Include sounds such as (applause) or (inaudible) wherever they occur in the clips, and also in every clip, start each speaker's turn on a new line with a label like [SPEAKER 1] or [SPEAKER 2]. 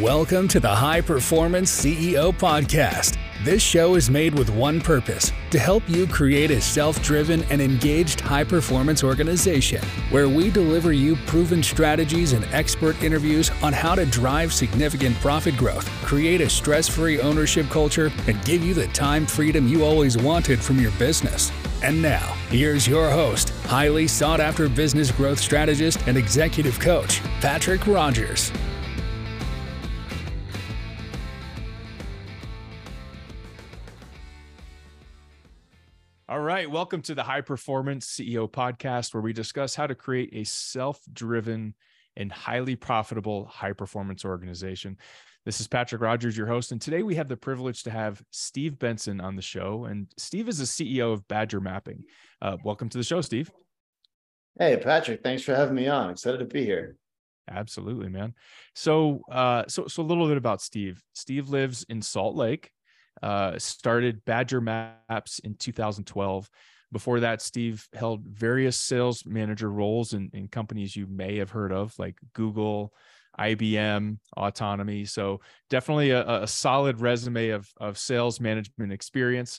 [SPEAKER 1] Welcome to the High Performance CEO Podcast. This show is made with one purpose to help you create a self driven and engaged high performance organization where we deliver you proven strategies and expert interviews on how to drive significant profit growth, create a stress free ownership culture, and give you the time freedom you always wanted from your business. And now, here's your host, highly sought after business growth strategist and executive coach, Patrick Rogers.
[SPEAKER 2] Right. Welcome to the High Performance CEO podcast, where we discuss how to create a self driven and highly profitable high performance organization. This is Patrick Rogers, your host. And today we have the privilege to have Steve Benson on the show. And Steve is the CEO of Badger Mapping. Uh, welcome to the show, Steve.
[SPEAKER 3] Hey, Patrick. Thanks for having me on. Excited to be here.
[SPEAKER 2] Absolutely, man. So, uh, so, so a little bit about Steve. Steve lives in Salt Lake, uh, started Badger Maps in 2012. Before that, Steve held various sales manager roles in, in companies you may have heard of, like Google, IBM, Autonomy. So definitely a, a solid resume of, of sales management experience.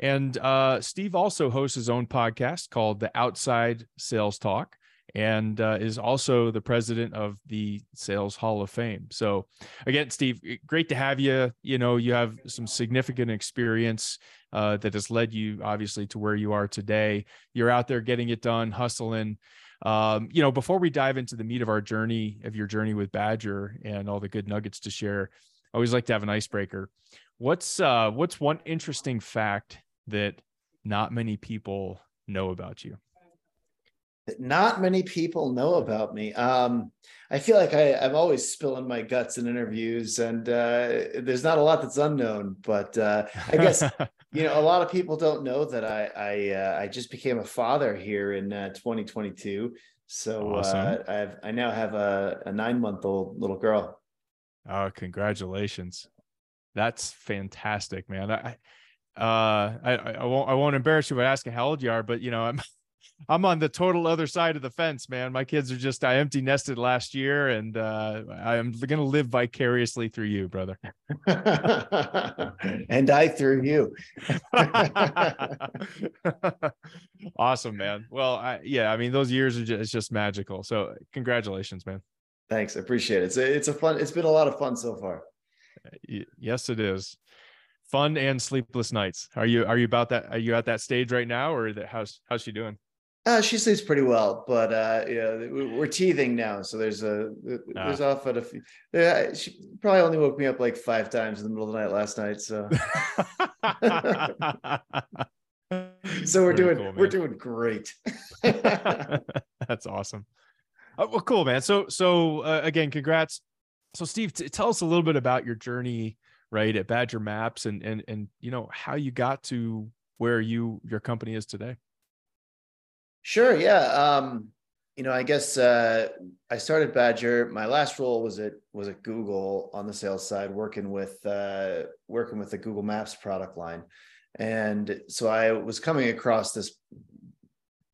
[SPEAKER 2] And uh, Steve also hosts his own podcast called The Outside Sales Talk and uh, is also the president of the Sales Hall of Fame. So, again, Steve, great to have you. You know, you have some significant experience uh, that has led you, obviously, to where you are today. You're out there getting it done, hustling. Um, you know, before we dive into the meat of our journey, of your journey with Badger and all the good nuggets to share, I always like to have an icebreaker. What's uh, what's one interesting fact that not many people know about you?
[SPEAKER 3] That not many people know about me. Um, I feel like I, am always spilling my guts in interviews, and uh, there's not a lot that's unknown. But uh, I guess (laughs) you know a lot of people don't know that I I, uh, I just became a father here in uh, 2022. So uh, awesome. I have I now have a, a nine month old little girl.
[SPEAKER 2] Oh, congratulations! That's fantastic, man. I uh I I won't I won't embarrass you by asking how old you are, but you know I'm (laughs) I'm on the total other side of the fence, man. My kids are just I empty nested last year, and uh, I'm going to live vicariously through you, brother. (laughs)
[SPEAKER 3] and I through you. (laughs)
[SPEAKER 2] awesome, man. Well, I, yeah, I mean those years are just, it's just magical. So congratulations, man.
[SPEAKER 3] Thanks, I appreciate it. It's a, it's a fun. It's been a lot of fun so far.
[SPEAKER 2] Yes, it is fun and sleepless nights. Are you are you about that? Are you at that stage right now, or that, how's how's she doing?
[SPEAKER 3] Uh, she sleeps pretty well, but uh, yeah, we're teething now, so there's a there's ah. off at a few. Yeah, she probably only woke me up like five times in the middle of the night last night. So, (laughs) so we're doing cool, we're doing great. (laughs) (laughs)
[SPEAKER 2] That's awesome. Uh, well, cool, man. So so uh, again, congrats. So Steve, t- tell us a little bit about your journey, right, at Badger Maps, and and and you know how you got to where you your company is today.
[SPEAKER 3] Sure. Yeah. Um, you know, I guess uh, I started Badger. My last role was at was at Google on the sales side, working with uh, working with the Google Maps product line, and so I was coming across this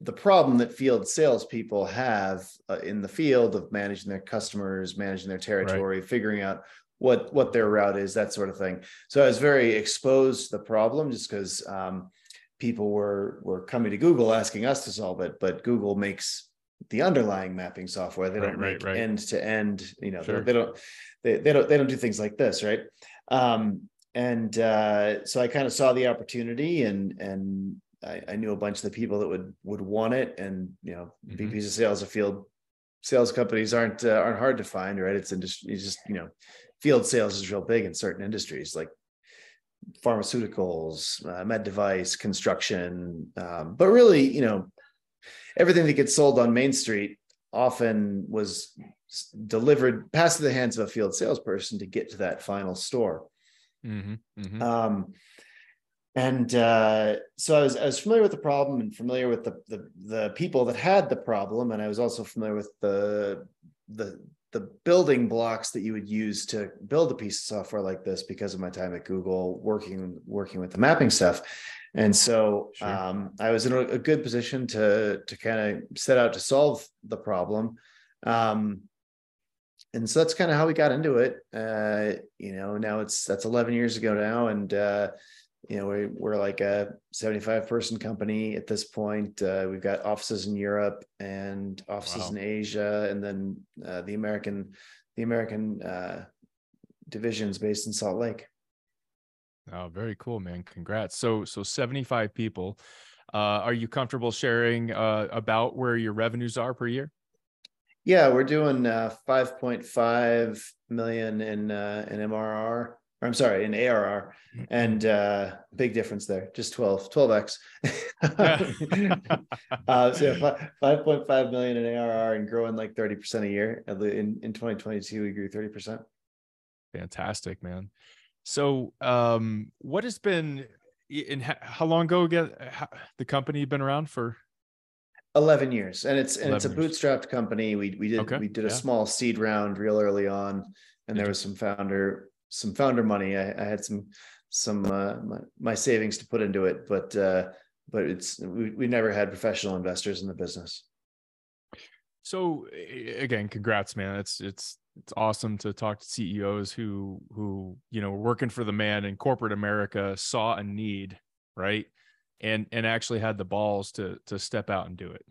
[SPEAKER 3] the problem that field salespeople have uh, in the field of managing their customers, managing their territory, right. figuring out what what their route is, that sort of thing. So I was very exposed to the problem just because um, people were were coming to Google asking us to solve it, but Google makes the underlying mapping software. They don't right, make right, end to end. You know, sure. they, they, don't they, they don't they don't do things like this, right? Um, and uh, so I kind of saw the opportunity, and and I, I, knew a bunch of the people that would would want it, and you know, mm-hmm. VPs of sales of field sales companies aren't uh, aren't hard to find, right? It's industry, it's just you know, field sales is real big in certain industries like pharmaceuticals, uh, med device, construction, um, but really, you know, everything that gets sold on Main Street often was delivered past the hands of a field salesperson to get to that final store. Mm-hmm, mm-hmm. Um, and uh, so I was, I was familiar with the problem and familiar with the, the the people that had the problem, and I was also familiar with the the the building blocks that you would use to build a piece of software like this because of my time at Google working working with the mapping stuff. And so sure. um, I was in a, a, good position to to kind of set out to solve the problem. Um, and so that's kind of how we got into it. Uh, you know, now it's that's 11 years ago now, and uh, you know we, we're like a 75 person company at this point. Uh, we've got offices in Europe and offices wow. in Asia, and then uh, the American the American uh, divisions based in Salt Lake.
[SPEAKER 2] Oh, very cool, man! Congrats. So so 75 people. Uh, are you comfortable sharing uh, about where your revenues are per year?
[SPEAKER 3] Yeah, we're doing uh, 5.5 million in uh, in MRR. Or I'm sorry, in ARR, and uh, big difference there. Just 12, 12x. (laughs) uh, so yeah, 5.5 million in ARR and growing like 30% a year. In in 2022, we grew 30%.
[SPEAKER 2] Fantastic, man. So, um, what has been in how long ago again the company been around for
[SPEAKER 3] 11 years and it's and it's a bootstrapped company we we did okay. we did a yeah. small seed round real early on and there was some founder some founder money. I, I had some some uh, my, my, savings to put into it but uh but it's we, we never had professional investors in the business.
[SPEAKER 2] So again congrats man. It's it's it's awesome to talk to ceos who who you know working for the man in corporate america saw a need right? And and actually had the balls to to step out and do it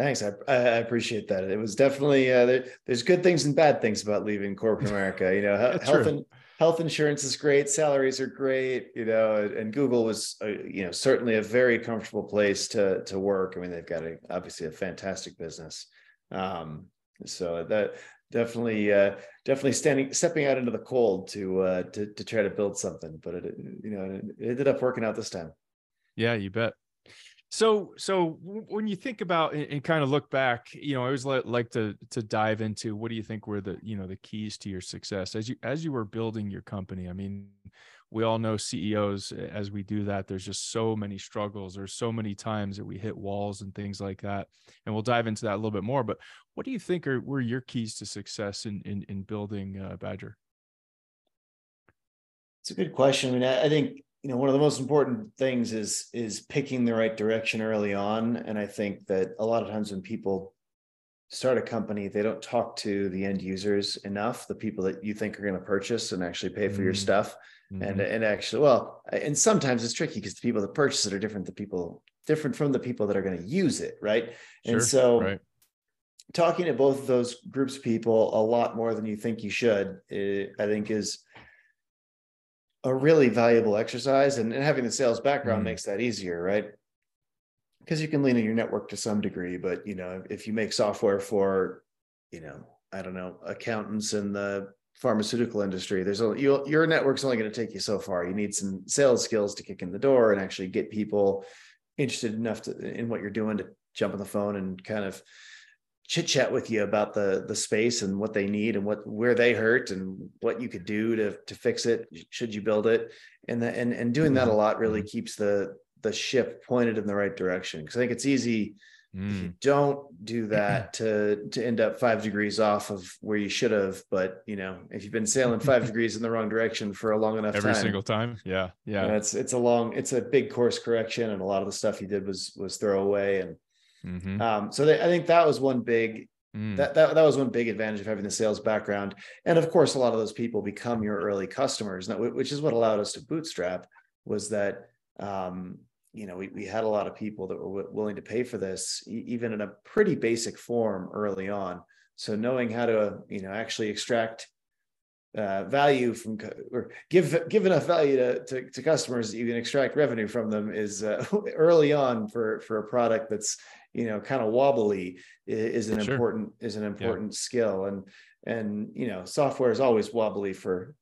[SPEAKER 3] thanks i, I appreciate that. It was definitely uh, there, there's good things and bad things about leaving corporate (laughs) america you know health and health insurance is great salaries are great you know and google was uh, you know certainly a very comfortable place to to work. I mean they've got a, obviously a fantastic business. Um, so that definitely uh, definitely standing stepping out into the cold to uh, to to try to build something but it you know it ended up working out this time.
[SPEAKER 2] Yeah you bet so so when you think about and, kind of look back you know i always like to to dive into what do you think were the you know the keys to your success as you as you were building your company i mean we all know CEOs as we do that. There's just so many struggles. There's so many times that we hit walls and things like that. And we'll dive into that a little bit more. But what do you think are were your keys to success in in, in building uh, Badger?
[SPEAKER 3] It's a good question. I mean, I, I think you know one of the most important things is is picking the right direction early on. And I think that a lot of times when people start a company, they don't talk to the end users enough, the people that you think are going to purchase and actually pay for mm. your stuff Mm-hmm. And and actually, well, and sometimes it's tricky because the people that purchase it are different. The people different from the people that are going to use it, right? Sure, and so, right. talking to both of those groups of people a lot more than you think you should, it, I think, is a really valuable exercise. And, and having the sales background mm. makes that easier, right? Because you can lean on your network to some degree, but you know, if you make software for, you know, I don't know, accountants in the pharmaceutical industry there's a you, your network's only going to take you so far you need some sales skills to kick in the door and actually get people interested enough to, in what you're doing to jump on the phone and kind of chit chat with you about the the space and what they need and what where they hurt and what you could do to to fix it should you build it and the, and and doing that a lot really mm-hmm. keeps the the ship pointed in the right direction because I think it's easy Mm. If you mm. don't do (clears throat) that to to end up five degrees off of where you should have, but you know, if you've been sailing five (laughs) degrees in the wrong direction for a long enough
[SPEAKER 2] every
[SPEAKER 3] time,
[SPEAKER 2] single time, yeah, yeah,
[SPEAKER 3] you know, it's it's a long, it's a big course correction, and a lot of the stuff he did was was throw away and mm-hmm. um, so they, I think that was one big Mm. That, that that was one big advantage of having the sales background, and of course, a lot of those people become your early customers, which is what allowed us to bootstrap. Was that um, you know, we, we had a lot of people that were w- willing to pay for this, e- even in a pretty basic form early on. So knowing how to, you know, actually extract uh, value from or give give enough value to, to, to customers that you can extract revenue from them is uh, (laughs) early on for for a product that's you know kind of wobbly is an sure. important is an important yeah. skill and and you know software is always wobbly for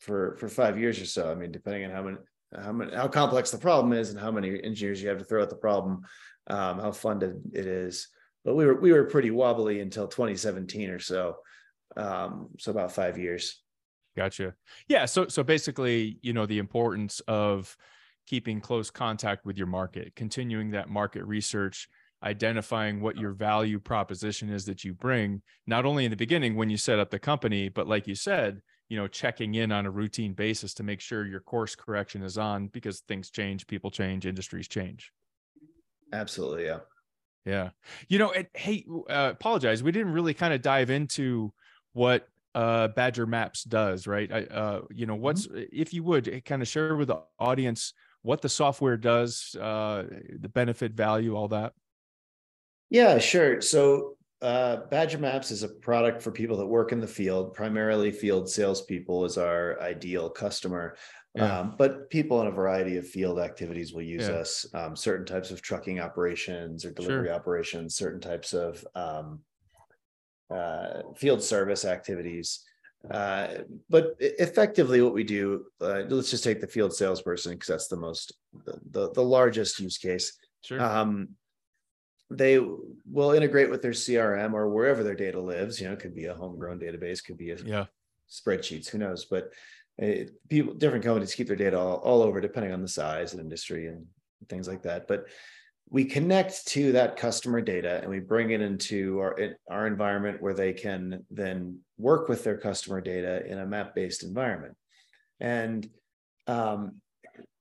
[SPEAKER 3] for for five years or so. I mean, depending on how many how many, how complex the problem is and how many engineers you have to throw at the problem, um, how funded it is. But we were we were pretty wobbly until 2017 or so, um, so about five years.
[SPEAKER 2] Gotcha. Yeah. So so basically, you know, the importance of keeping close contact with your market, continuing that market research, identifying what your value proposition is that you bring, not only in the beginning when you set up the company, but like you said, you know checking in on a routine basis to make sure your course correction is on because things change people change industries change
[SPEAKER 3] absolutely yeah
[SPEAKER 2] Yeah. You know, it, hey, uh, apologize. We didn't really kind of dive into what uh, Badger Maps does, right? I, uh, you know, what's, mm-hmm. if you would eh, kind of share with the audience what the software does, uh, the benefit, value, all that.
[SPEAKER 3] Yeah, sure. So uh, Badger Maps is a product for people that work in the field. Primarily, field salespeople is our ideal customer. Yeah. Um, but people in a variety of field activities will use yeah. us. Um, certain types of trucking operations or delivery sure. operations, certain types of um, uh, field service activities. Uh, but effectively, what we do, uh, let's just take the field salesperson because that's the most, the, the, the largest use case.
[SPEAKER 2] Sure.
[SPEAKER 3] Um, they will integrate with their CRM or wherever their data lives. You know, it could be a homegrown database, could be a
[SPEAKER 2] yeah.
[SPEAKER 3] spreadsheets, who knows? But it, people different companies keep their data all, all over depending on the size and industry and things like that but we connect to that customer data and we bring it into our our environment where they can then work with their customer data in a map based environment and um,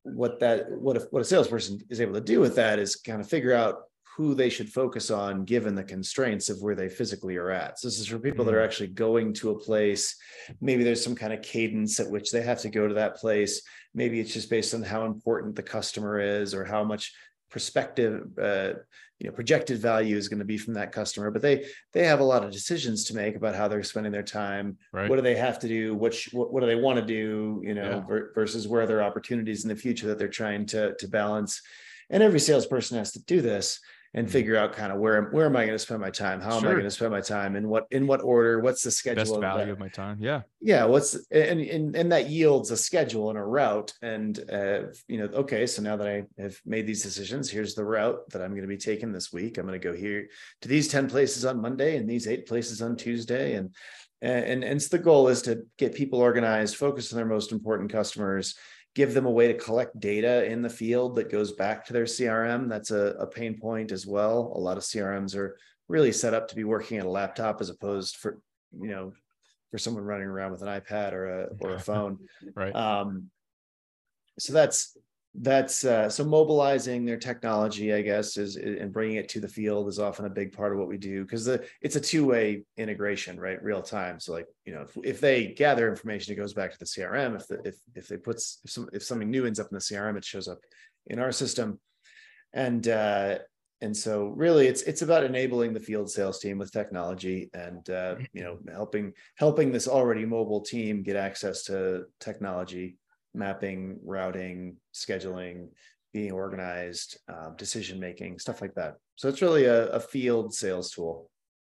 [SPEAKER 3] what that what if what a salesperson is able to do with that is kind of figure out who they should focus on given the constraints of where they physically are at. So this is for people that are mm. actually going to a place. Maybe there's some kind of cadence at which they have to go to that place. Maybe it's just based on how important the customer is or how much perspective uh, you know projected value is going to be from that customer but they they have a lot of decisions to make about how they're spending their time
[SPEAKER 2] right.
[SPEAKER 3] what do they have to do which what, what do they want to do you know yeah. versus where are there opportunities in the future that they're trying to to balance and every salesperson has to do this and mm-hmm. figure out kind of where where am I going to spend my time? How sure. am I going to spend my time? In what in what order? What's the schedule?
[SPEAKER 2] Best value of, of my time. Yeah.
[SPEAKER 3] Yeah. What's and, and and that yields a schedule and a route. And uh, you know, okay, so now that I have made these decisions, here's the route that I'm going to be taking this week. I'm going to go here to these 10 places on Monday and these eight places on Tuesday. And and and so the goal is to get people organized, focus on their most important customers give them a way to collect data in the field that goes back to their CRM. That's a, a, pain point as well. A lot of CRMs are really set up to be working at a laptop as opposed for, you know, for someone running around with an iPad or a or a (laughs) phone.
[SPEAKER 2] right.
[SPEAKER 3] Um, so that's that's uh, so mobilizing their technology i guess is and bringing it to the field is often a big part of what we do because it's a two-way integration right? Real time. So like you know if, if they gather information it goes back to the crm if the, if if they puts if, some, if something new ends up in the crm it shows up in our system. And uh and so really it's it's about enabling the field sales team with technology and uh, you know helping helping this already mobile team get access to technology mapping, routing, scheduling, being organized, um, decision making, stuff like that. So it's really a, a, field sales tool.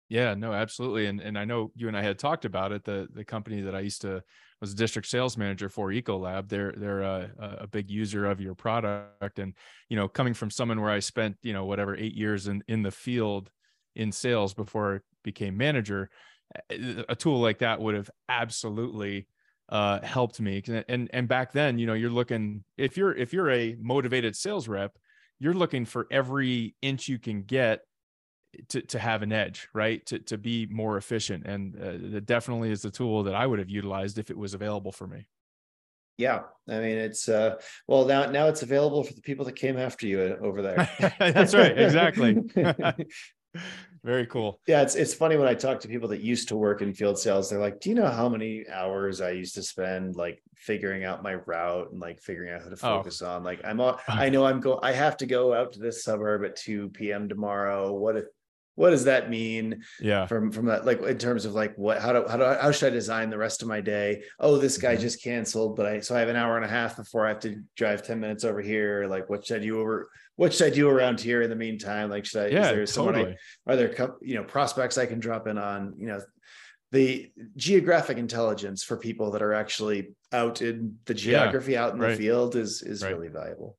[SPEAKER 2] Yeah, no, absolutely. And and I know you and I had talked about it. The the company that I used to was a district sales manager for Ecolab. They're they're a, a big user of your product. And you know, coming from someone where I spent you know whatever eight years in in the field in sales before I became manager, a tool like that would have absolutely uh, helped me. And and back then, you know, you're looking if you're if you're a motivated sales rep, you're looking for every inch you can get to to have an edge, right? To to be more efficient, and uh, it definitely is the tool that I would have utilized if it was available for me.
[SPEAKER 3] Yeah, I mean it's uh well now now it's available for the people that came after you uh, over there. (laughs)
[SPEAKER 2] That's right, exactly. (laughs) (laughs) (laughs) Very cool.
[SPEAKER 3] Yeah, it's it's funny when I talk to people that used to work in field sales. They're like, "Do you know how many hours I used to spend like figuring out my route and like figuring out who to oh. focus oh. on? Like, I'm all, I (laughs) know I'm go I have to go out to this suburb at 2 p.m. tomorrow. What if what does that mean
[SPEAKER 2] yeah
[SPEAKER 3] from from that like in terms of like what how do how do I, how should i design the rest of my day oh this guy mm-hmm. just canceled but i so i have an hour and a half before i have to drive 10 minutes over here like what should i do over what should i do around here in the meantime like should i
[SPEAKER 2] yeah, is there totally.
[SPEAKER 3] I, are there you know prospects i can drop in on you know the geographic intelligence for people that are actually out in the geography yeah, out in right. the field is is right. really valuable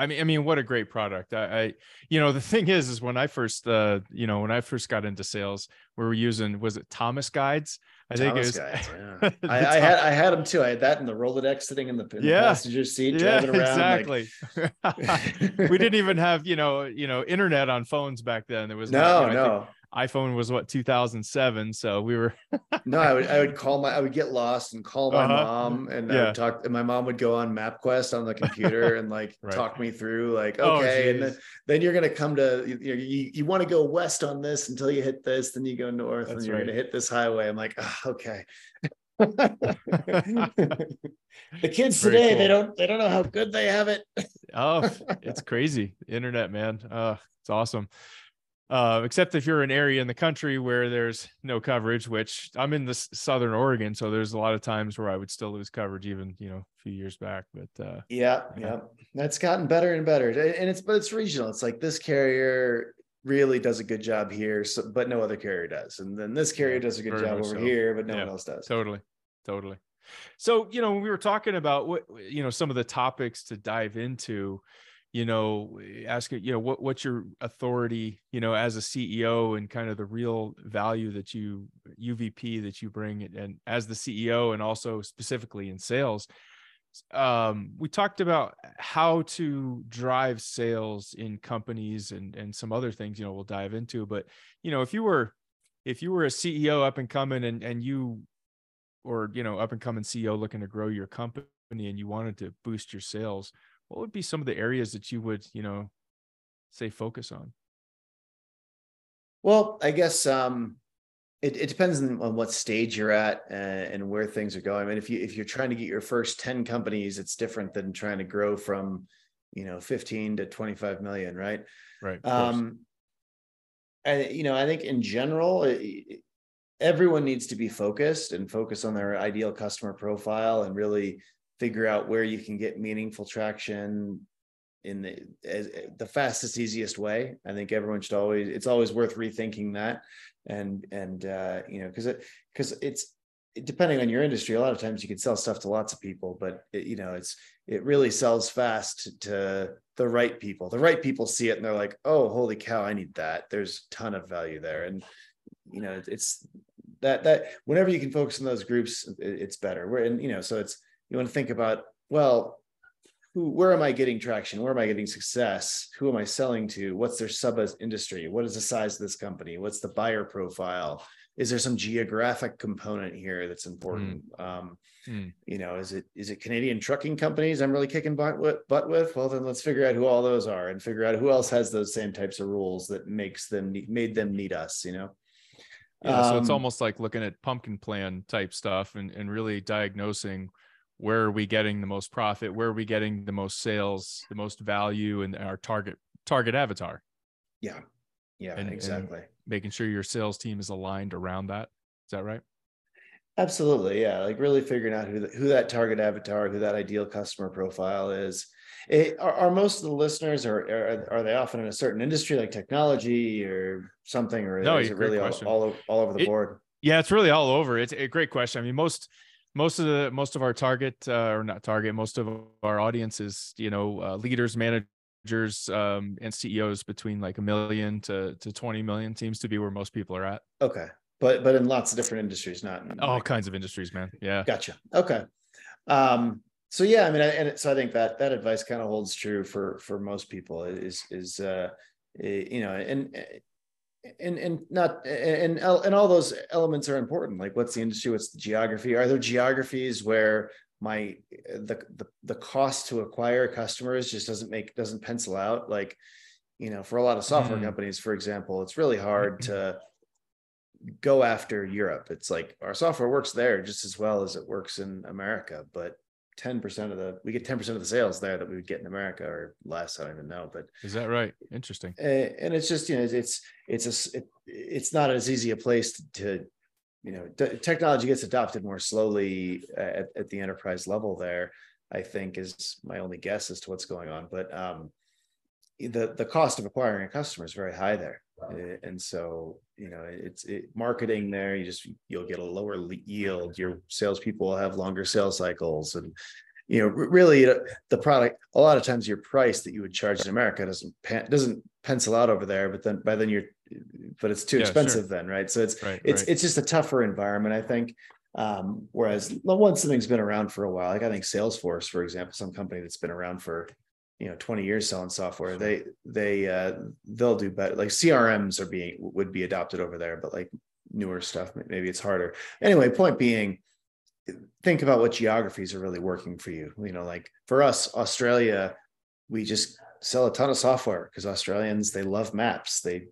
[SPEAKER 2] I mean, I mean, what a great product. I, I, you know, the thing is, is when I first, uh, you know, when I first got into sales, we were using, was it Thomas guides?
[SPEAKER 3] I think Thomas it was. Guides, (laughs) yeah. I, I, had, I had them too. I had that in the Rolodex sitting in the, in yeah. the passenger seat, driving yeah, around.
[SPEAKER 2] Exactly. Like... (laughs) we didn't even have, you know, you know, internet on phones back then. There was
[SPEAKER 3] no, know, no.
[SPEAKER 2] iPhone was what 2007, so we were. (laughs)
[SPEAKER 3] no, I would I would call my I would get lost and call my uh-huh. mom and yeah. I would talk. And my mom would go on MapQuest on the computer and like (laughs) right. talk me through like oh, okay, oh, and then, then you're gonna come to you you, you want to go west on this until you hit this, then you go north That's and you're right. gonna hit this highway. I'm like oh, okay. (laughs) the kids Very today cool. they don't they don't know how good they have it
[SPEAKER 2] oh it's crazy internet man uh it's awesome uh, except if you're an area in the country where there's no coverage, which I'm in the southern Oregon, so there's a lot of times where I would still lose coverage, even you know a few years back. But uh,
[SPEAKER 3] yeah, yeah, that's gotten better and better, and it's but it's regional. It's like this carrier really does a good job here, so, but no other carrier does, and then this carrier does a good job over so. here, but no yeah, one else does.
[SPEAKER 2] Totally, totally. So you know, when we were talking about what you know some of the topics to dive into you know ask it you know what what's your authority you know as a ceo and kind of the real value that you uvp that you bring and as the ceo and also specifically in sales um we talked about how to drive sales in companies and and some other things you know we'll dive into but you know if you were if you were a ceo up and coming and and you or you know up and coming ceo looking to grow your company and you wanted to boost your sales what would be some of the areas that you would you know say focus on
[SPEAKER 3] well i guess um it, it depends on what stage you're at and, and where things are going. I mean, if you if you're trying to get your first 10 companies, it's different than trying to grow from, you know, 15 to 25 million, right?
[SPEAKER 2] Right.
[SPEAKER 3] Um, and you know, I think in general, it, everyone needs to be focused and focus on their ideal customer profile and really figure out where you can get meaningful traction in the as, the fastest easiest way. I think everyone should always it's always worth rethinking that. And and uh you know because it because it's depending on your industry a lot of times you can sell stuff to lots of people but it, you know it's it really sells fast to the right people. The right people see it and they're like oh holy cow i need that. There's a ton of value there. And you know it's that that whenever you can focus on those groups it's better. We're and you know so it's you want to think about well who where am i getting traction? Where am i getting success? Who am i selling to? What's their sub industry? What is the size of this company? What's the buyer profile? Is there some geographic component here that's important? Mm. Um, mm. you know is it is it canadian trucking companies i'm really kicking butt with, butt with? Well then let's figure out who all those are and figure out who else has those same types of rules that makes them made them need us you know?
[SPEAKER 2] Yeah, so it's um, almost like looking at pumpkin plan type stuff and, and really diagnosing where are we getting the most profit? Where are we getting the most sales the most value and our target target avatar?
[SPEAKER 3] Yeah. Yeah and, exactly. and
[SPEAKER 2] making sure your sales team is aligned around that. Is that right?
[SPEAKER 3] Absolutely yeah like really figuring out who, the, who that target avatar who that ideal customer profile is. It, are, are, most of the listeners are, are, are they often in a certain industry like technology or something or no, is it really all, all, all, over the
[SPEAKER 2] it,
[SPEAKER 3] board?
[SPEAKER 2] Yeah it's really all over. It's a great question. I mean most most of the most of our target uh, or not target most of our audience is you know uh, leaders managers um, and ceos between like a million to to 20 million seems to be where most people are at.
[SPEAKER 3] Okay. But but in lots of different industries not
[SPEAKER 2] all like, kinds of industries man. Yeah.
[SPEAKER 3] Gotcha. Okay. Um so yeah i mean I, and so i think that that advice kind of holds true for for most people is is uh eh, you know and and and not and and all those elements are important like what's the industry what's the geography? Are there geographies where my the the, the cost to acquire customers just doesn't make doesn't pencil out? Like you know for a lot of software mm. companies for example it's really hard to go after europe. It's like our software works there just as well as it works in america but 10% of the we get 10% of the sales there that we would get in america or less i don't even know but
[SPEAKER 2] is that right? Interesting.
[SPEAKER 3] And it's just you know it's it's a it, it's not as easy a place to, to you know technology gets adopted more slowly at, at the enterprise level there i think is my only guess as to what's going on but um the the cost of acquiring a customer is very high there Eh, and so you know it's it, marketing there you just you'll get a lower yield your salespeople will have longer sales cycles and you know really the product a lot of times your price that you would charge in america doesn't doesn't pencil out over there but then by then you're but it's too yeah, expensive sure. then right so it's right, it's right. it's just a tougher environment i think um, whereas once something's been around for a while like i think salesforce for example some company that's been around for you know 20 years selling software they they uh they'll do better like crms are being would be adopted over there but like newer stuff maybe it's harder anyway point being think about what geographies are really working for you you know like for us australia we just sell a ton of software because australians they love maps they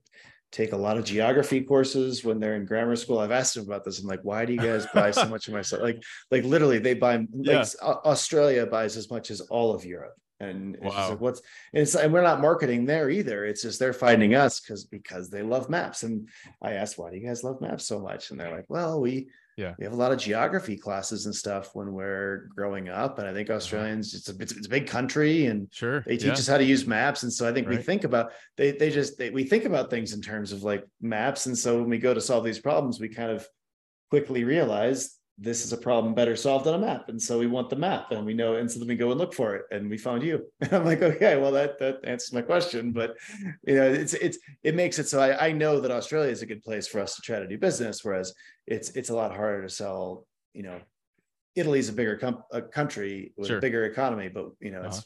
[SPEAKER 3] take a lot of geography courses when they're in grammar school. I've asked them about this. I'm like, why do you guys (laughs) buy so much of my stuff? Like, like literally, they buy. Yeah. Like, Australia buys as much as all of Europe. And it's wow. like, what's and it's and we're not marketing there either. It's just they're finding us because because they love maps. And I asked, why do you guys love maps so much? And they're like, well, we
[SPEAKER 2] yeah
[SPEAKER 3] we have a lot of geography classes and stuff when we're growing up and i think uh-huh. australians it's a, it's, it's a big country and
[SPEAKER 2] sure
[SPEAKER 3] they teach yeah. us how to use maps and so i think right. we think about they they just they, we think about things in terms of like maps and so when we go to solve these problems we kind of quickly realize this is a problem better solved on a map. And so we want the map and we know, and so then we go and look for it and we found you. (laughs) And I'm like, okay, well, that, that answers my question, but you know, it's, it's, it makes it so I, I know that Australia is a good place for us to try to do business. Whereas it's, it's a lot harder to sell, you know, Italy's a bigger com- a country with sure. a bigger economy, but you know, uh-huh.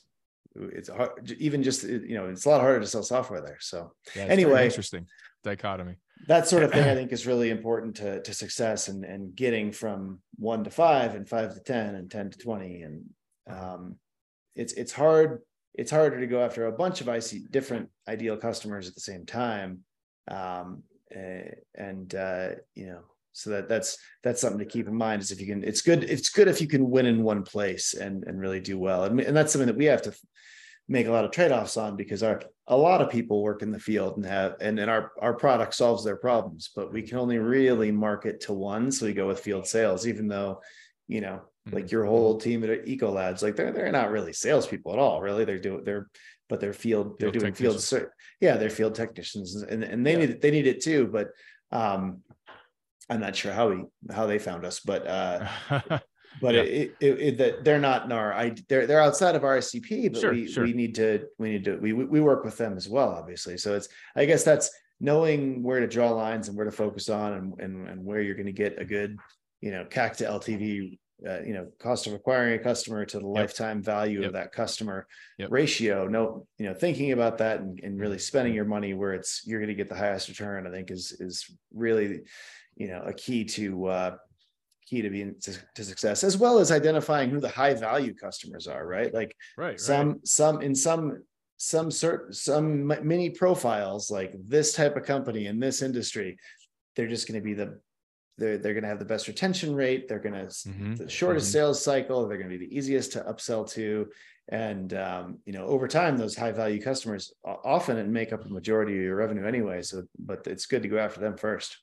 [SPEAKER 3] it's, it's hard, even just, you know, it's a lot harder to sell software there. So yeah, anyway,
[SPEAKER 2] interesting dichotomy
[SPEAKER 3] that sort of thing i (clears throat) think is really important to, to success and, and getting from one to five and five to 10 and 10 to 20 and um, it's it's hard it's harder to go after a bunch of ic different ideal customers at the same time. Um, uh, and uh, you know so that that's that's something to keep in mind is if you can it's good it's good if you can win in one place and and really do well. And, and that's something that we have to make a lot of trade-offs on because our a lot of people work in the field and have and, and our our product solves their problems but we can only really market to one so we go with field sales even though you know mm-hmm. like your whole team at ecolabs like they're they're not really salespeople at all really they're doing they're but they're field they're field doing field yeah they're field technicians and, and they yeah. need it they need it too but um i'm not sure how we how they found us but uh (laughs) but yeah. it, it, it, that they're not in our I they're they're outside of our ICP, but sure, we sure. we need to we need to we we work with them as well, obviously. So it's I guess that's knowing where to draw lines and where to focus on and and, and where you're going to get a good you know CAC to LTV. Uh, you know, cost of acquiring a customer to the yep. lifetime value yep. of that customer yep. ratio. No, you know, thinking about that and, and really spending your money where it's you're going to get the highest return. I think is is really, you know, a key to uh, key to being to, success as well as identifying who the high value customers are right like
[SPEAKER 2] right
[SPEAKER 3] some
[SPEAKER 2] right.
[SPEAKER 3] some in some some certain some mini profiles like this type of company in this industry they're just going to be the they're, they're going to have the best retention rate they're going to mm-hmm. the shortest mm-hmm. sales cycle they're going to be the easiest to upsell to and um, you know over time those high value customers often make up a majority of your revenue anyway so but it's good to go after them first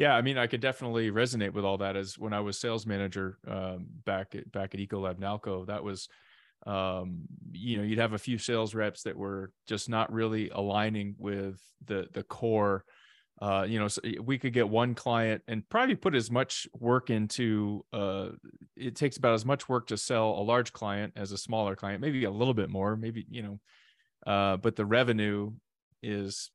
[SPEAKER 2] yeah, I mean, I could definitely resonate with all that. As when I was sales manager um, back at back at Ecolab Nalco, that was, um, you know, you'd have a few sales reps that were just not really aligning with the the core. Uh, you know, so we could get one client and probably put as much work into. Uh, it takes about as much work to sell a large client as a smaller client, maybe a little bit more, maybe you know, uh, but the revenue is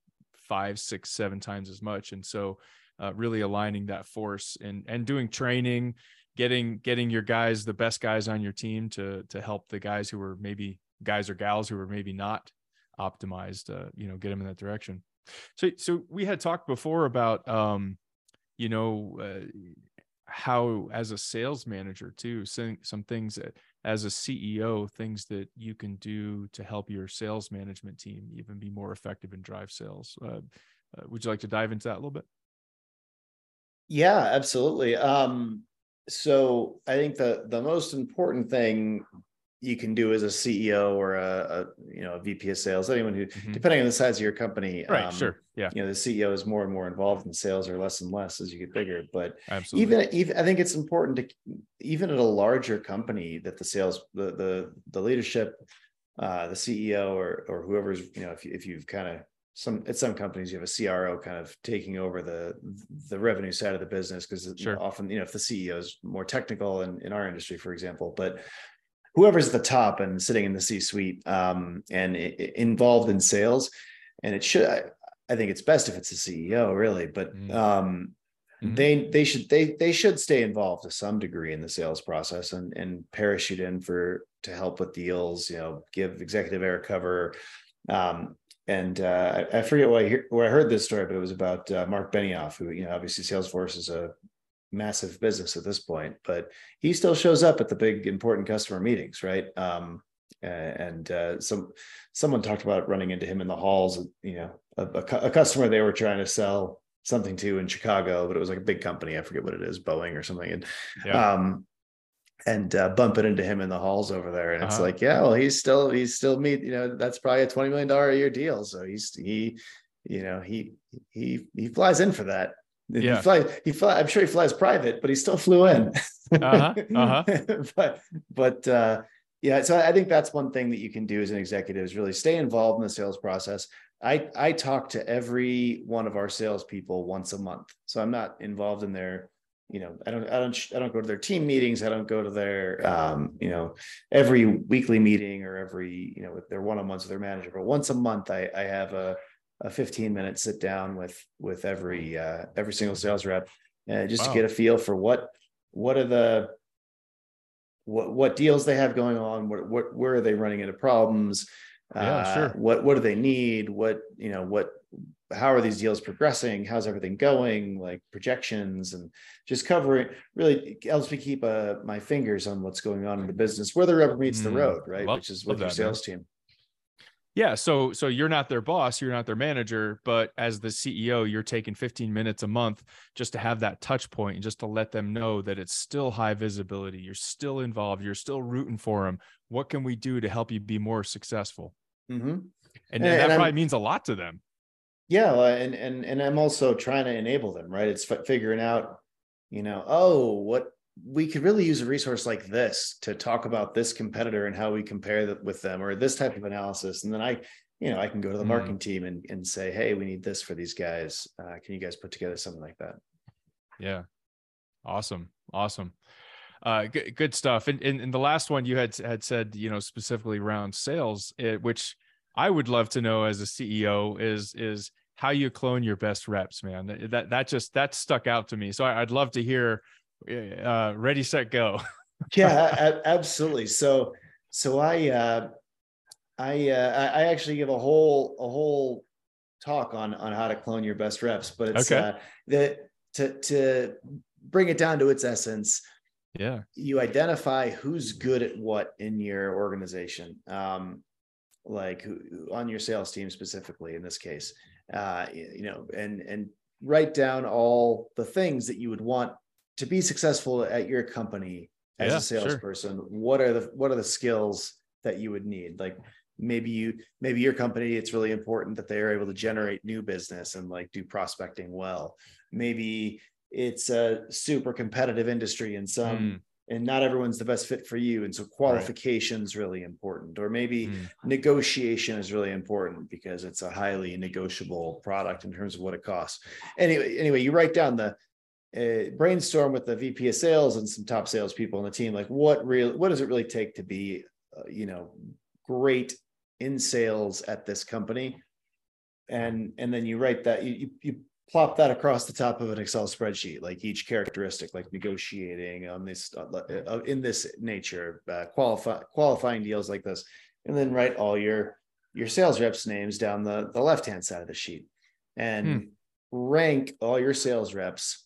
[SPEAKER 2] five, six, seven times as much, and so uh, really aligning that force and and doing training, getting getting your guys the best guys on your team to to help the guys who are maybe guys or gals who are maybe not optimized. Uh, you know, get them in that direction. So so we had talked before about um, you know. Uh, how as a sales manager too some, some things that as a ceo things that you can do to help your sales management team even be more effective and drive sales uh, uh, would you like to dive into that a little bit
[SPEAKER 3] yeah, absolutely. Um, so I think the the most important thing you can do as a CEO or a, a you know a VP of sales, anyone who, mm-hmm. depending on the size of your company,
[SPEAKER 2] right? Um, sure, yeah.
[SPEAKER 3] You know, the CEO is more and more involved in sales, or less and less as you get bigger. But
[SPEAKER 2] Absolutely.
[SPEAKER 3] even even I think it's important to even at a larger company that the sales the the the leadership, uh, the CEO or or whoever's you know if you, if you've kind of some at some companies you have a CRO kind of taking over the the revenue side of the business because sure. often you know if the CEO is more technical in, in our industry for example but whoever's at the top and sitting in the C suite um, and it, involved in sales and it should I, I, think it's best if it's the CEO really but mm. um, mm-hmm. they they should they they should stay involved to some degree in the sales process and and parachute in for to help with deals you know give executive air cover um, and uh, I, I, forget where I, hear, where I heard this story, but it was about uh, Mark Benioff, who you know obviously Salesforce is a massive business at this point, but he still shows up at the big important customer meetings, right? Um, and uh, some someone talked about running into him in the halls. You know, a, a, a, customer they were trying to sell something to in Chicago, but it was like a big company. I forget what it is, Boeing or something. And yeah. um, and uh, bumping into him in the halls over there, and it's uh-huh. like, yeah, well, he's still he's still meet. You know, that's probably a twenty million dollar a year deal. So he's he, you know, he he he flies in for that. Yeah. He flies, he fly, I'm sure he flies private, but he still flew in. uh-huh. Uh-huh. (laughs) but but uh, yeah, so I think that's one thing that you can do as an executive is really stay involved in the sales process. I I talk to every one of our salespeople once a month, so I'm not involved in their, you know, I don't I don't I don't go to their team meetings. I don't go to their, um, you know, every weekly meeting or every you know with their one on ones with their manager. But once a month, I I have a a 15 minute sit down with with every uh, every single sales rep, uh, just wow. to get a feel for what what are the what what deals they have going on, what what where are they running into problems,
[SPEAKER 2] yeah, uh, sure.
[SPEAKER 3] what what do they need, what you know what how are these deals progressing, how's everything going, like projections, and just covering really helps me keep uh, my fingers on what's going on in the business where the rubber meets mm, the road, right? Love, Which is with your sales man. team.
[SPEAKER 2] Yeah, so so you're not their boss, you're not their manager, but as the CEO, you're taking 15 minutes a month just to have that touch point and just to let them know that it's still high visibility, you're still involved, you're still rooting for them. What can we do to help you be more successful? Mm-hmm. And, and, that and probably I'm, means a lot to them.
[SPEAKER 3] Yeah, and and and I'm also trying to enable them, right? It's f- figuring out, you know, oh, what we could really use a resource like this to talk about this competitor and how we compare with them or this type of analysis. And then i you know i can go to the mm. marketing team and, and say hey we need this for these guys. Uh, can you guys put together something like that?
[SPEAKER 2] Yeah. Awesome. Awesome. Uh, good, good stuff. And in, in, the last one you had had said you know specifically around sales it, which i would love to know as a ceo is is how you clone your best reps man. That that just that stuck out to me. So I, i'd love to hear uh, ready, set, go. (laughs)
[SPEAKER 3] yeah, absolutely. So, so I, uh, I, uh, I actually give a whole, a whole talk on, on how to clone your best reps, but it's, okay. uh, the, to, to bring it down to its essence.
[SPEAKER 2] Yeah.
[SPEAKER 3] You identify who's good at what in your organization. Um, like who, on your sales team specifically in this case, uh, you know, and, and write down all the things that you would want to be successful at your company as yeah, a salesperson, sure. what are the what are the skills that you would need? Like maybe you maybe your company it's really important that they are able to generate new business and like do prospecting well. Maybe it's a super competitive industry and some mm. and not everyone's the best fit for you and so qualifications right. really important or maybe mm. negotiation is really important because it's a highly negotiable product in terms of what it costs anyway anyway you write down the uh, brainstorm with the VP of sales and some top salespeople on the team. Like, what real, what does it really take to be, uh, you know, great in sales at this company? And and then you write that you you plop that across the top of an Excel spreadsheet, like each characteristic, like negotiating on this uh, uh in this nature, uh, qualify qualifying deals like this, and then write all your your sales reps names down the the left hand side of the sheet, and hmm. rank all your sales reps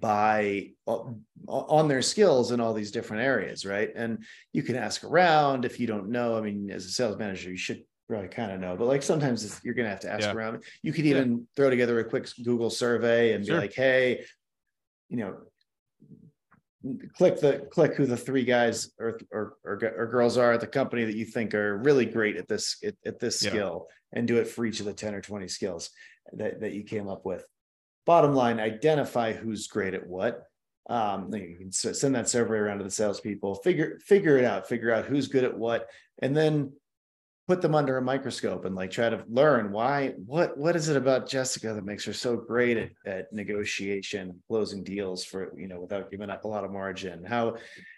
[SPEAKER 3] by uh, on their skills in all these different areas right and you can ask around if you don't know i mean as a sales manager you should really kind of know but like sometimes you're going to have to ask yeah. around you could even yeah. throw together a quick google survey and sure. be like hey you know click the click who the three guys or, or or, or girls are at the company that you think are really great at this at, at this yeah. skill and do it for each of the 10 or 20 skills that, that you came up with bottom line, identify who's great at what. Um, you can send that survey around to the salespeople, figure figure it out, figure out who's good at what, and then put them under a microscope and like try to learn why what what is it about Jessica that makes her so great at, at negotiation, closing deals for you know without giving up a lot of margin. How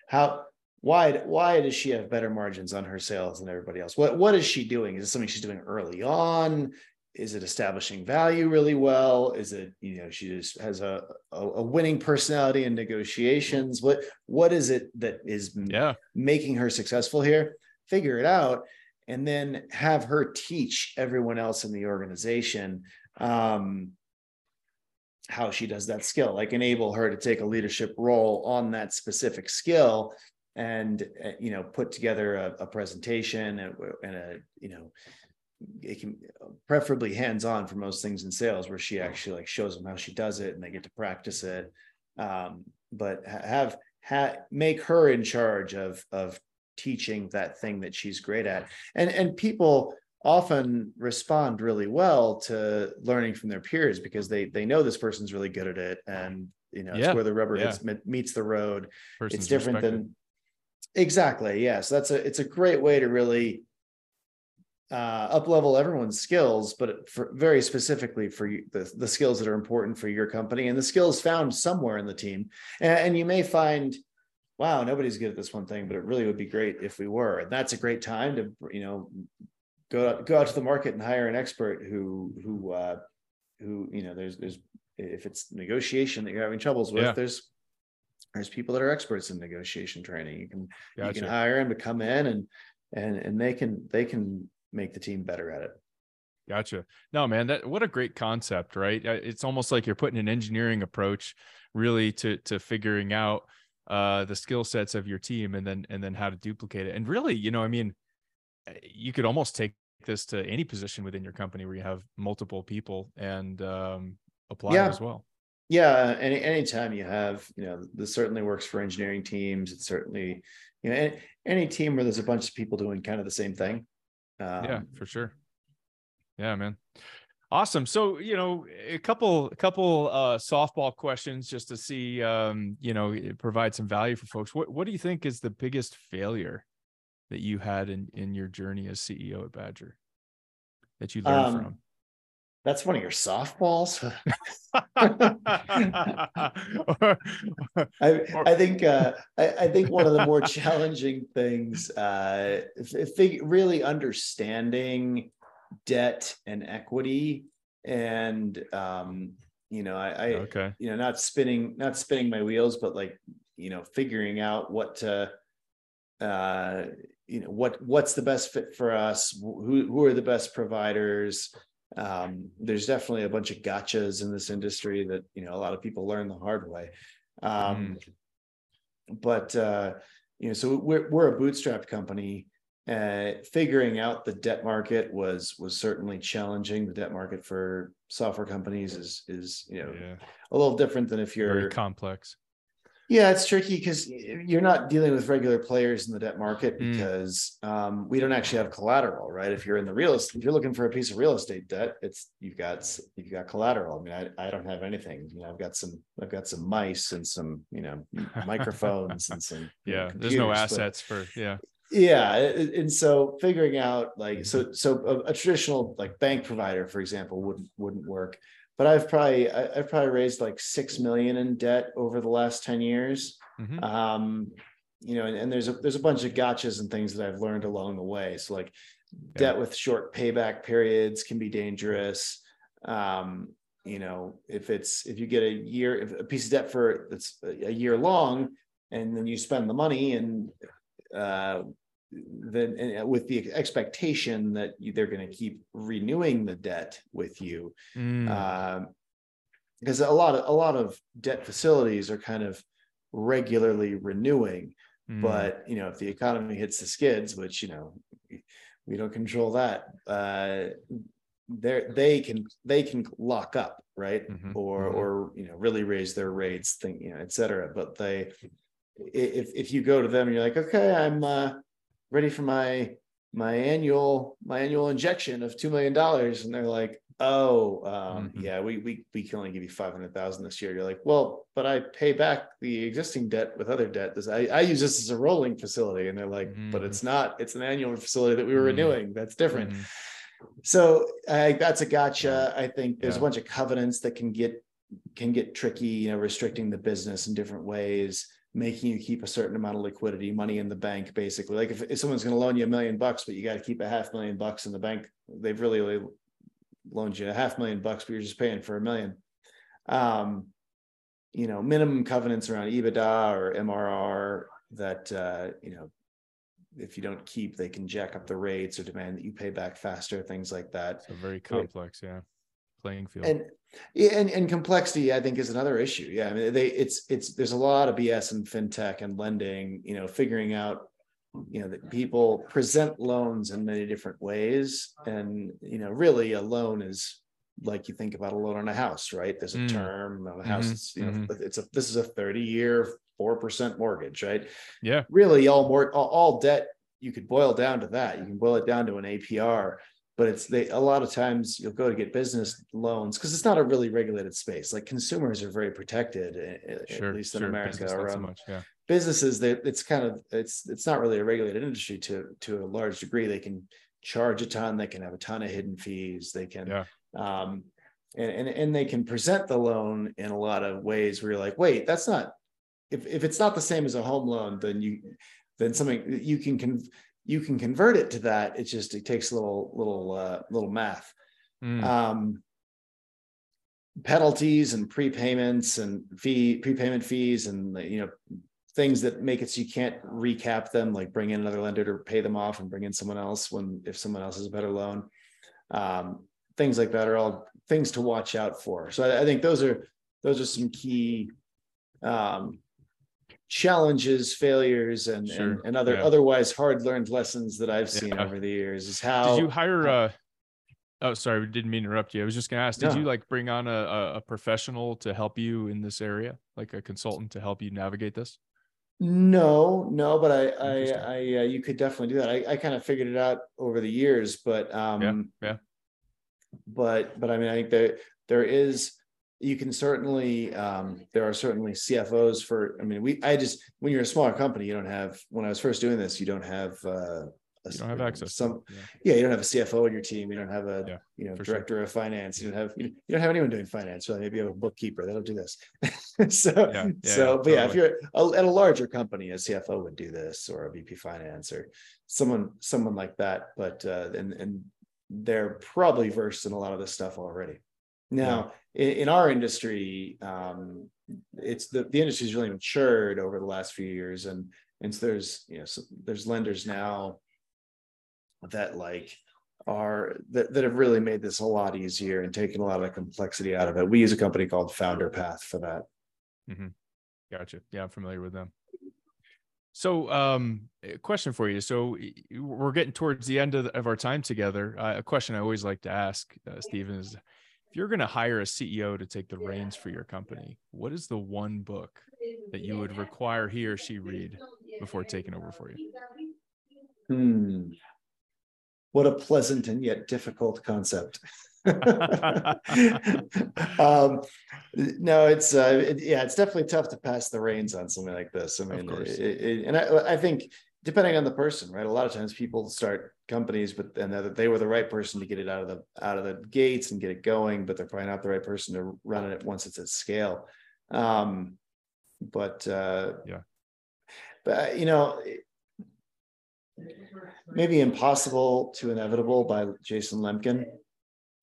[SPEAKER 3] how why why does she have better margins on her sales than everybody else? What what is she doing? Is it something she's doing early on? Is it establishing value really well? Is it you know she just has a a, a winning personality in negotiations? What what is it that is
[SPEAKER 2] yeah.
[SPEAKER 3] making her successful here? Figure it out and then have her teach everyone else in the organization um, how she does that skill like enable her to take a leadership role on that specific skill and uh, you know put together a, a presentation and, and a you know it can preferably hands-on for most things in sales where she actually like shows them how she does it and they get to practice it um, but have ha- make her in charge of of teaching that thing that she's great at and and people often respond really well to learning from their peers because they they know this person's really good at it and you know yeah. it's where the rubber yeah. hits, meets the road Person's it's different respected. than exactly yes yeah. so that's a it's a great way to really uh, up level everyone's skills, but for very specifically for you, the, the skills that are important for your company and the skills found somewhere in the team. And, and, you may find, wow, nobody's good at this one thing, but it really would be great if we were. And that's a great time to, you know, go out, go out to the market and hire an expert who, who, uh, who, you know, there's, there's, if it's negotiation that you're having troubles with, yeah. there's, there's people that are experts in negotiation training. You can, gotcha. you can hire them to come in and, and, and they can, they can make the team better at it.
[SPEAKER 2] Gotcha. No, man, that what a great concept, right? Uh, it's almost like you're putting an engineering approach really to to figuring out uh the skill sets of your team and then and then how to duplicate it. And really, you know, I mean, eh, you could almost take this to any position within your company where you have multiple people and um apply yeah. as well.
[SPEAKER 3] Yeah, any anytime you have, you know, this certainly works for engineering teams. It certainly, you know, any, any team where there's a bunch of people doing kind of the same thing
[SPEAKER 2] um, yeah, for sure. Yeah, man. Awesome. So, you know, a couple, a couple uh, softball questions just to see, um, you know, provide some value for folks. What, what do you think is the biggest failure that you had in in your journey as CEO at Badger that you learned um, from?
[SPEAKER 3] That's one of your softballs. (laughs) I, I think uh, I, I, think one of the more challenging things, uh, fig- really understanding debt and equity, and um, you know, I, I okay. you know, not spinning not spinning my wheels, but like you know, figuring out what to uh, you know what what's the best fit for us who who are the best providers um, there's definitely a bunch of gotchas in this industry that you know a lot of people learn the hard way um, mm. but uh, you know so we're, we're a bootstrap company uh, figuring out the debt market was was certainly challenging the debt market for software companies is is you know yeah. a little different than if you're
[SPEAKER 2] Very complex
[SPEAKER 3] yeah, it's tricky because you're not dealing with regular players in the debt market hmm. because mm. um, we don't actually have collateral, right? If you're in the real estate, if you're looking for a piece of real estate debt, it's you've got you've got collateral. I mean, I, I don't have anything. You know, I've got some I've got some mice and some you know (laughs) microphones and some
[SPEAKER 2] yeah. There's no assets but, for yeah
[SPEAKER 3] yeah and so figuring out like so so a, a, traditional like bank provider for example wouldn't wouldn't work but I've probably I've probably raised like six million in debt over the last ten years. Mm-hmm. Um, you know, and, and, there's a there's a bunch of gotchas and things that I've learned along the way. So like yeah. debt with short payback periods can be dangerous. Um, you know, if it's if you get a year if a piece of debt for that's a year long, and then you spend the money and uh, then uh, with the expectation that you, they're going to keep renewing the debt with you mm. um, because a lot of a lot of debt facilities are kind of regularly renewing mm. but you know if the economy hits the skids which you know we don't control that uh they they can they can lock up right mm-hmm. or mm-hmm. or you know really raise their rates think you know et cetera but they if if you go to them and you're like okay i'm uh ready for my my annual my annual injection of two million dollars and they're like oh um, mm-hmm. yeah we, we we can only give you 500000 this year you're like well but i pay back the existing debt with other debt this, I, I use this as a rolling facility and they're like mm-hmm. but it's not it's an annual facility that we were mm-hmm. renewing that's different mm-hmm. so I, that's a gotcha i think there's yeah. a bunch of covenants that can get can get tricky you know restricting the business in different ways making you keep a certain amount of liquidity, money in the bank, basically. Like if, if someone's going to loan you a million bucks, but you got to keep a half million bucks in the bank, they've really, really loans you a half million bucks, but you're just paying for a million. Um, you know, minimum covenants around EBITDA or MRR that uh, you know, if you don't keep, they can jack up the rates or demand that you pay back faster, things like that.
[SPEAKER 2] So very complex, yeah. Playing field.
[SPEAKER 3] And and and complexity, I think, is another issue. Yeah, I mean, they it's it's there's a lot of BS in fintech and lending. You know, figuring out you know that people present loans in many different ways and you know really a loan is like you think about a loan on a house right there's a mm. term of a house mm-hmm. it's, you know mm-hmm. it's a this is a 30 year 4% mortgage right
[SPEAKER 2] yeah
[SPEAKER 3] really all more all, all debt you could boil down to that you can boil it down to an apr but it's they a lot of times you'll go to get business loans because it's not a really regulated space. Like consumers are very protected sure, at least in america or so much, yeah. businesses that it's kind of it's it's not really a regulated industry to to a large degree. They can charge a ton they can have a ton of hidden fees they can yeah. um and, and and they can present the loan in a lot of ways where you're like wait that's not if, if it's not the same as a home loan then you then something you can con, you can convert it to that it just it takes a little little uh little math mm. um penalties and prepayments and fee prepayment fees and you know things that make it so you can't recap them, like bring in another lender to pay them off and bring in someone else when if someone else has a better loan. Um, things like that are all things to watch out for. So I, I think those are those are some key um, challenges, failures, and sure. and, and, other yeah. otherwise hard learned lessons that I've seen yeah. over the years. Is how
[SPEAKER 2] did you hire? Uh, oh, sorry, we didn't mean to interrupt you. I was just going to ask. Did no. you like bring on a, a professional to help you in this area, like a consultant to help you navigate this?
[SPEAKER 3] No, no, but I, I, I, uh, you could definitely do that. I, I kind of figured it out over the years, but, um,
[SPEAKER 2] yeah, yeah.
[SPEAKER 3] But, but I mean, I think that there is, you can certainly, um, there are certainly CFOs for. I mean, we, I just when you're a smaller company, you don't have. When I was first doing this, you don't have uh,
[SPEAKER 2] a, you don't have access.
[SPEAKER 3] Some, yeah. yeah. you don't have a CFO in your team. You don't have a, yeah, you know, director sure. of finance. You don't have, you, don't have anyone doing finance. So maybe you have a bookkeeper that'll do this. (laughs) so, yeah, so, but totally. yeah, if you're a, at a larger company, a CFO would do this, or a VP finance, or someone, someone like that. But uh, and and they're probably versed in a lot of this stuff already. Now, in, in, our industry, um, it's the the industry's really matured over the last few years, and and so there's you know so there's lenders now that like are that, that have really made this a lot easier and taken a lot of the complexity out of it. We use a company called Founder Path for that.
[SPEAKER 2] Mm-hmm. Gotcha. Yeah, I'm familiar with them. So, um, a question for you. So, we're getting towards the end of, the, of our time together. Uh, a question I always like to ask, uh, Stephen, is you're going to hire a CEO to take the reins for your company, what is the one book that you would require he or she read before taking over for you?
[SPEAKER 3] Hmm what a pleasant and yet difficult concept. (laughs) um, no, it's uh, it, yeah, it's definitely tough to pass the reins on something like this. I mean, it, it, and I, I think depending on the person, right? A lot of times people start companies, but and they were the right person to get it out of the out of the gates and get it going, but they're probably not the right person to run it once it's at scale. Um, but uh,
[SPEAKER 2] yeah,
[SPEAKER 3] but you know, maybe impossible to inevitable by jason lemkin. Okay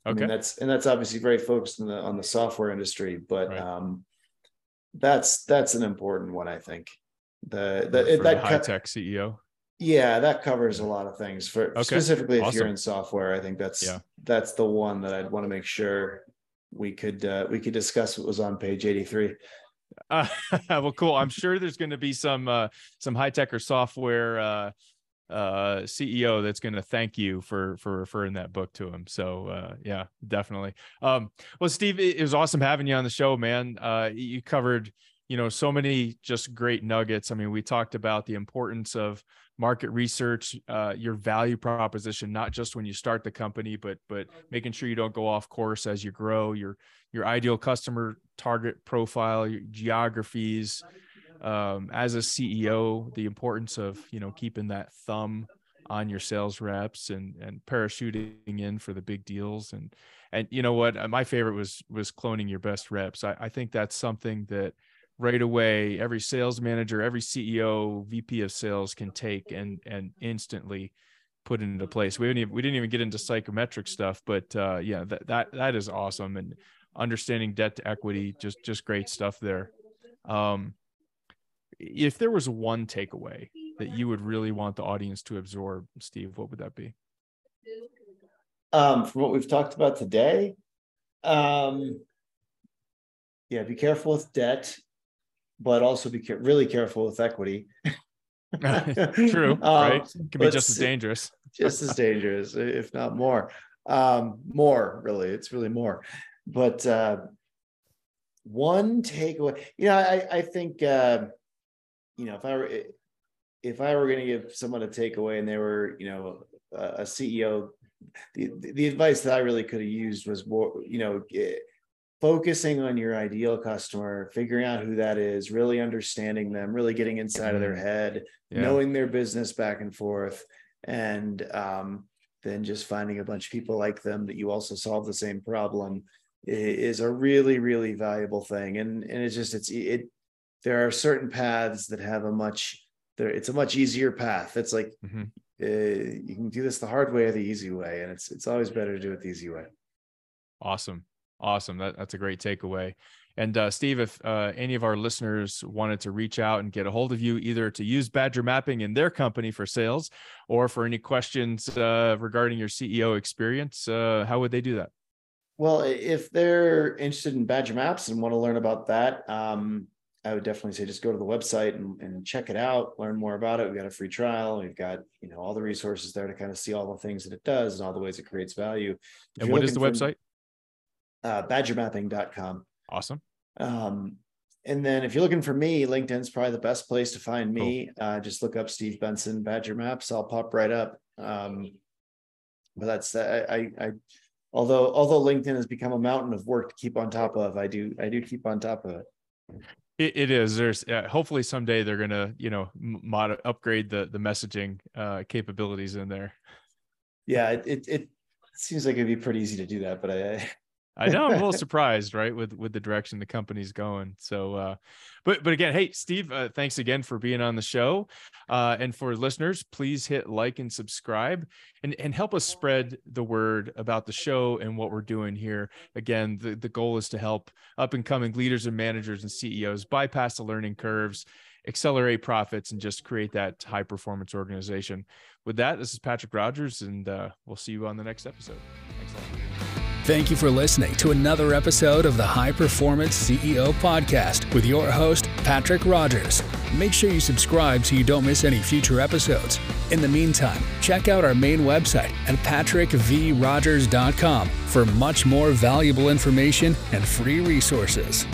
[SPEAKER 3] I mean, that's and that's obviously very focused on the on the software industry but right. um that's that's an important one i think. The, the,
[SPEAKER 2] it, that high tech ceo
[SPEAKER 3] yeah that covers a lot of things for okay. specifically if awesome. you're in software i think that's yeah. that's the one that i'd want to make sure we could uh, we could discuss what was on page 83
[SPEAKER 2] uh, (laughs) well cool i'm sure there's going to be some uh, some high tech or software uh, uh, CEO that's going to thank you for for referring that book to him. So uh, yeah, definitely. Um, well, Steve, it was awesome having you on the show, man. Uh, you covered you know so many just great nuggets. I mean, we talked about the importance of market research, uh, your value proposition, not just when you start the company, but but making sure you don't go off course as you grow. Your your ideal customer target profile, your geographies um, as a CEO, the importance of you know keeping that thumb on your sales reps and and parachuting in for the big deals and and you know what my favorite was was cloning your best reps. I, I think that's something that right away every sales manager, every CEO, VP of sales can take and and instantly put into place. We didn't even, we didn't even get into psychometric stuff, but uh, yeah, that that that is awesome and understanding debt to equity, just just great stuff there. Um, if there was one takeaway that you would really want the audience to absorb, Steve, what would that be?
[SPEAKER 3] Um, from what we've talked about today, um, yeah, be careful with debt, but also be really careful with equity. (laughs)
[SPEAKER 2] True, (laughs) um, right? Can be just as dangerous.
[SPEAKER 3] just as dangerous, if not more. Um, more, really. It's really more. But uh, one takeaway, you know, I, I think, uh, you know, if I were if I were going to give someone a takeaway and they were, you know, a CEO, the the advice that I really could have used was more, you know, focusing on your ideal customer, figuring out who that is, really understanding them, really getting inside of their mm-hmm. head, yeah. knowing their business back and forth, and um, then just finding a bunch of people like them that you also solve the same problem is a really really valuable thing. And and it's just it's it. There are certain paths that have a much there. It's a much easier path. It's like mm-hmm. uh, you can do this the hard way or the easy way, and it's it's always better to do it the easy way.
[SPEAKER 2] Awesome. Awesome. That, that's a great takeaway. And uh, Steve, if uh, any of our listeners wanted to reach out and get a hold of you, either to use Badger Mapping in their company for sales or for any questions uh, regarding your CEO experience, uh, how would they do that?
[SPEAKER 3] Well, if they're interested in Badger Maps and want to learn about that, um, I would definitely say just go to the website and, and, check it out, learn more about it. We've got a free trial. We've got you know all the resources there to kind of see all the things that it does and all the ways it creates value.
[SPEAKER 2] If and what is the website?
[SPEAKER 3] Uh, badgermapping.com.
[SPEAKER 2] Awesome.
[SPEAKER 3] Um, and then if you're looking for me, LinkedIn's probably the best place to find me. Cool. Uh, just look up Steve Benson Badger Maps. I'll pop right up. Um, but that's I, I, I although although LinkedIn has become a mountain of work to keep on top of, I do I do keep on top of it.
[SPEAKER 2] It, it is. There's uh, hopefully someday they're gonna you know mod upgrade the the messaging uh, capabilities in there.
[SPEAKER 3] Yeah, it, it, it seems like it'd be pretty easy to do that, but I
[SPEAKER 2] I know I'm a little surprised, right, with with the direction the company's going. So, uh, but but again, hey Steve, uh, thanks again for being on the show, uh, and for listeners, please hit like and subscribe, and and help us spread the word about the show and what we're doing here. Again, the the goal is to help up and coming leaders and managers and CEOs bypass the learning curves, accelerate profits, and just create that high performance organization. With that, this is Patrick Rogers, and uh, we'll see you on the next episode. Thanks.
[SPEAKER 1] Thank you for listening to another episode of the High Performance CEO Podcast with your host, Patrick Rogers. Make sure you subscribe so you don't miss any future episodes. In the meantime, check out our main website at patrickvrogers.com for much more valuable information and free resources.